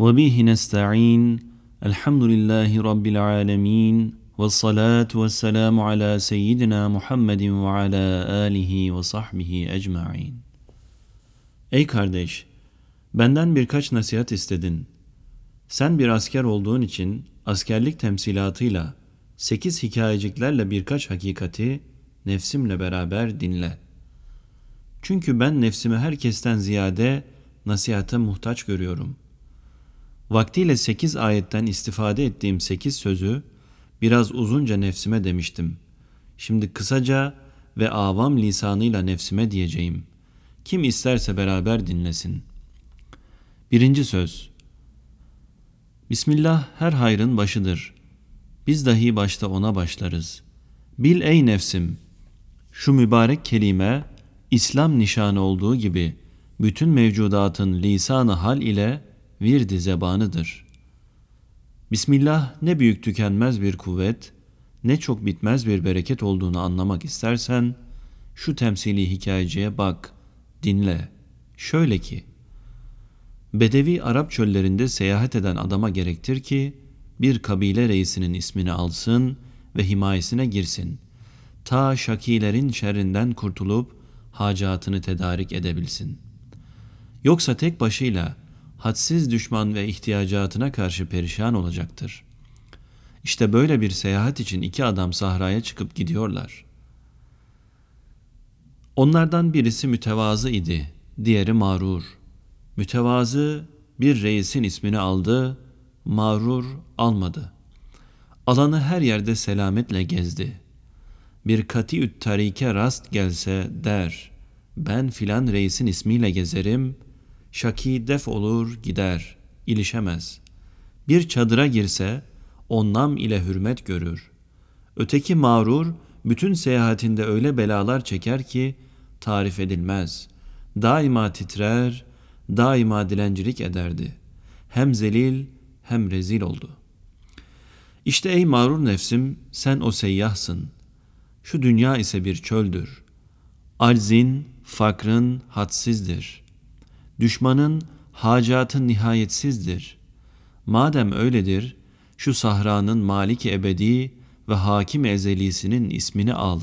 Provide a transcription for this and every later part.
Ve bihi nesta'in. Elhamdülillahi Rabbil alemin. Ve salatu ve selamu ala seyyidina Muhammedin ve ala alihi ve sahbihi ecma'in. Ey kardeş, benden birkaç nasihat istedin. Sen bir asker olduğun için askerlik temsilatıyla sekiz hikayeciklerle birkaç hakikati nefsimle beraber dinle. Çünkü ben nefsimi herkesten ziyade nasihate muhtaç görüyorum. Vaktiyle sekiz ayetten istifade ettiğim sekiz sözü biraz uzunca nefsime demiştim. Şimdi kısaca ve avam lisanıyla nefsime diyeceğim. Kim isterse beraber dinlesin. Birinci söz. Bismillah her hayrın başıdır. Biz dahi başta ona başlarız. Bil ey nefsim, şu mübarek kelime İslam nişanı olduğu gibi bütün mevcudatın lisanı hal ile virdi zebanıdır. Bismillah ne büyük tükenmez bir kuvvet, ne çok bitmez bir bereket olduğunu anlamak istersen, şu temsili hikayeciye bak, dinle. Şöyle ki, Bedevi Arap çöllerinde seyahat eden adama gerektir ki, bir kabile reisinin ismini alsın ve himayesine girsin. Ta şakilerin şerrinden kurtulup hacatını tedarik edebilsin.'' Yoksa tek başıyla hadsiz düşman ve ihtiyacatına karşı perişan olacaktır. İşte böyle bir seyahat için iki adam sahraya çıkıp gidiyorlar. Onlardan birisi mütevazı idi, diğeri mağrur. Mütevazı bir reisin ismini aldı, mağrur almadı. Alanı her yerde selametle gezdi. Bir katiüt tarike rast gelse der, ben filan reisin ismiyle gezerim, Şaki def olur gider, ilişemez. Bir çadıra girse onnam ile hürmet görür. Öteki mağrur bütün seyahatinde öyle belalar çeker ki tarif edilmez. Daima titrer, daima dilencilik ederdi. Hem zelil hem rezil oldu. İşte ey mağrur nefsim sen o seyyahsın. Şu dünya ise bir çöldür. Aczin, fakrın hadsizdir.'' Düşmanın hacatın nihayetsizdir. Madem öyledir, şu sahranın maliki ebedi ve hakim ezelisinin ismini al.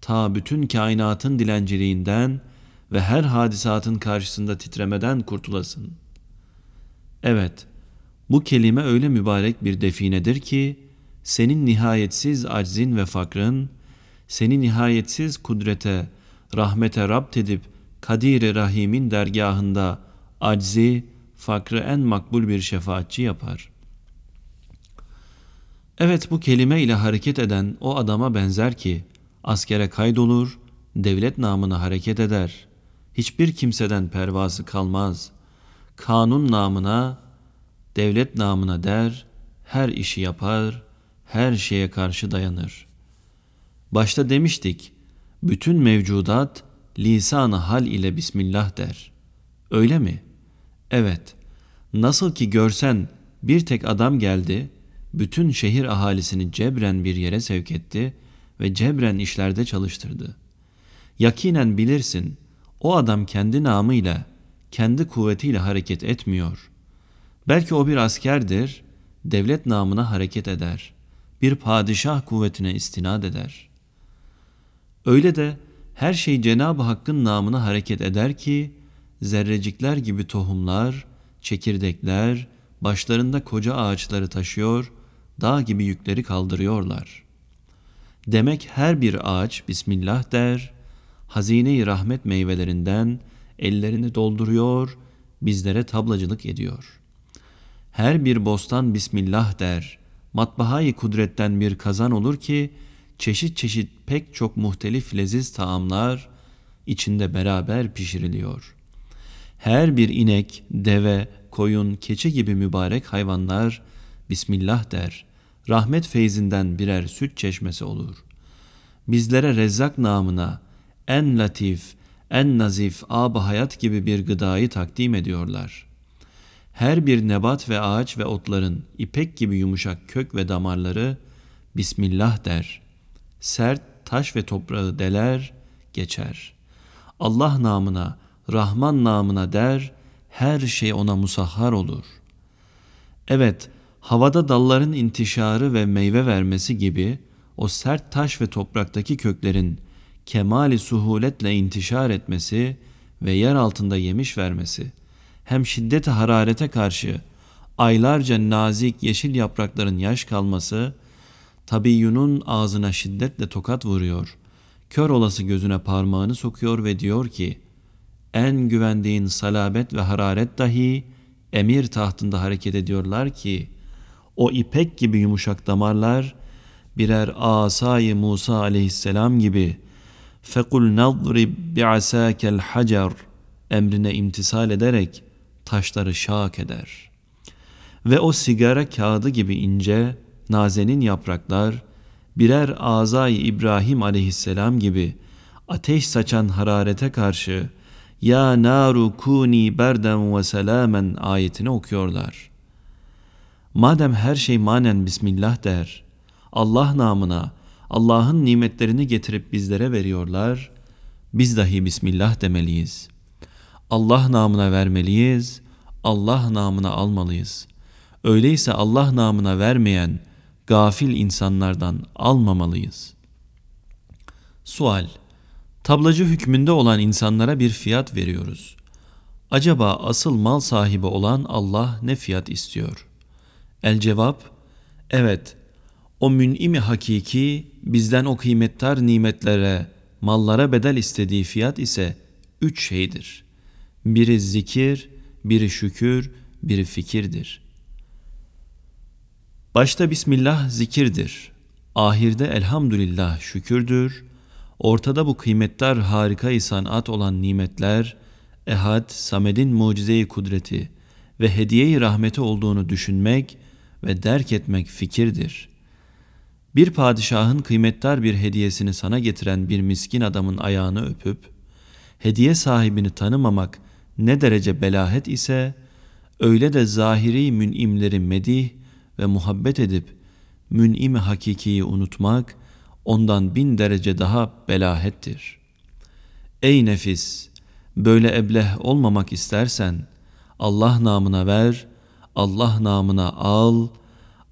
Ta bütün kainatın dilenciliğinden ve her hadisatın karşısında titremeden kurtulasın. Evet, bu kelime öyle mübarek bir definedir ki, senin nihayetsiz aczin ve fakrın, seni nihayetsiz kudrete, rahmete rapt edip Kadir-i Rahim'in dergahında aczi, fakrı en makbul bir şefaatçi yapar. Evet bu kelime ile hareket eden o adama benzer ki askere kaydolur, devlet namına hareket eder. Hiçbir kimseden pervası kalmaz. Kanun namına, devlet namına der, her işi yapar, her şeye karşı dayanır. Başta demiştik, bütün mevcudat lisanı hal ile Bismillah der. Öyle mi? Evet. Nasıl ki görsen bir tek adam geldi, bütün şehir ahalisini cebren bir yere sevk etti ve cebren işlerde çalıştırdı. Yakinen bilirsin, o adam kendi namıyla, kendi kuvvetiyle hareket etmiyor. Belki o bir askerdir, devlet namına hareket eder. Bir padişah kuvvetine istinad eder. Öyle de her şey Cenab-ı Hakk'ın namına hareket eder ki zerrecikler gibi tohumlar, çekirdekler başlarında koca ağaçları taşıyor, dağ gibi yükleri kaldırıyorlar. Demek her bir ağaç Bismillah der, hazine-i rahmet meyvelerinden ellerini dolduruyor, bizlere tablacılık ediyor. Her bir bostan Bismillah der, matbaayı kudretten bir kazan olur ki, çeşit çeşit pek çok muhtelif leziz taamlar içinde beraber pişiriliyor. Her bir inek, deve, koyun, keçi gibi mübarek hayvanlar Bismillah der. Rahmet feyzinden birer süt çeşmesi olur. Bizlere rezzak namına en latif, en nazif ab hayat gibi bir gıdayı takdim ediyorlar. Her bir nebat ve ağaç ve otların ipek gibi yumuşak kök ve damarları Bismillah der.'' Sert taş ve toprağı deler, geçer. Allah namına, Rahman namına der, her şey ona musahhar olur. Evet, havada dalların intişarı ve meyve vermesi gibi o sert taş ve topraktaki köklerin kemali suhuletle intişar etmesi ve yer altında yemiş vermesi, hem şiddet hararete karşı aylarca nazik yeşil yaprakların yaş kalması, tabiyyunun ağzına şiddetle tokat vuruyor, kör olası gözüne parmağını sokuyor ve diyor ki, en güvendiğin salabet ve hararet dahi emir tahtında hareket ediyorlar ki, o ipek gibi yumuşak damarlar, birer asayı Musa aleyhisselam gibi فَقُلْ نَضْرِبْ بِعَسَاكَ الْحَجَرِ emrine imtisal ederek taşları şak eder. Ve o sigara kağıdı gibi ince, nazenin yapraklar, birer azay İbrahim aleyhisselam gibi ateş saçan hararete karşı ya naru kuni berden ve selamen ayetini okuyorlar. Madem her şey manen Bismillah der, Allah namına Allah'ın nimetlerini getirip bizlere veriyorlar, biz dahi Bismillah demeliyiz. Allah namına vermeliyiz, Allah namına almalıyız. Öyleyse Allah namına vermeyen gafil insanlardan almamalıyız. Sual Tablacı hükmünde olan insanlara bir fiyat veriyoruz. Acaba asıl mal sahibi olan Allah ne fiyat istiyor? El cevap, evet, o mün'imi hakiki bizden o kıymettar nimetlere, mallara bedel istediği fiyat ise üç şeydir. Biri zikir, biri şükür, biri fikirdir. Başta Bismillah zikirdir. Ahirde elhamdülillah şükürdür. Ortada bu kıymetler harika sanat olan nimetler, ehad, Samed'in mucize kudreti ve hediye rahmeti olduğunu düşünmek ve derk etmek fikirdir. Bir padişahın kıymettar bir hediyesini sana getiren bir miskin adamın ayağını öpüp, hediye sahibini tanımamak ne derece belahet ise, öyle de zahiri münimleri medih ve muhabbet edip, mün'imi hakikiyi unutmak, ondan bin derece daha belahettir. Ey nefis! Böyle ebleh olmamak istersen, Allah namına ver, Allah namına al,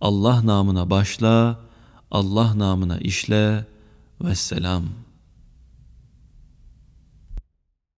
Allah namına başla, Allah namına işle, vesselam.''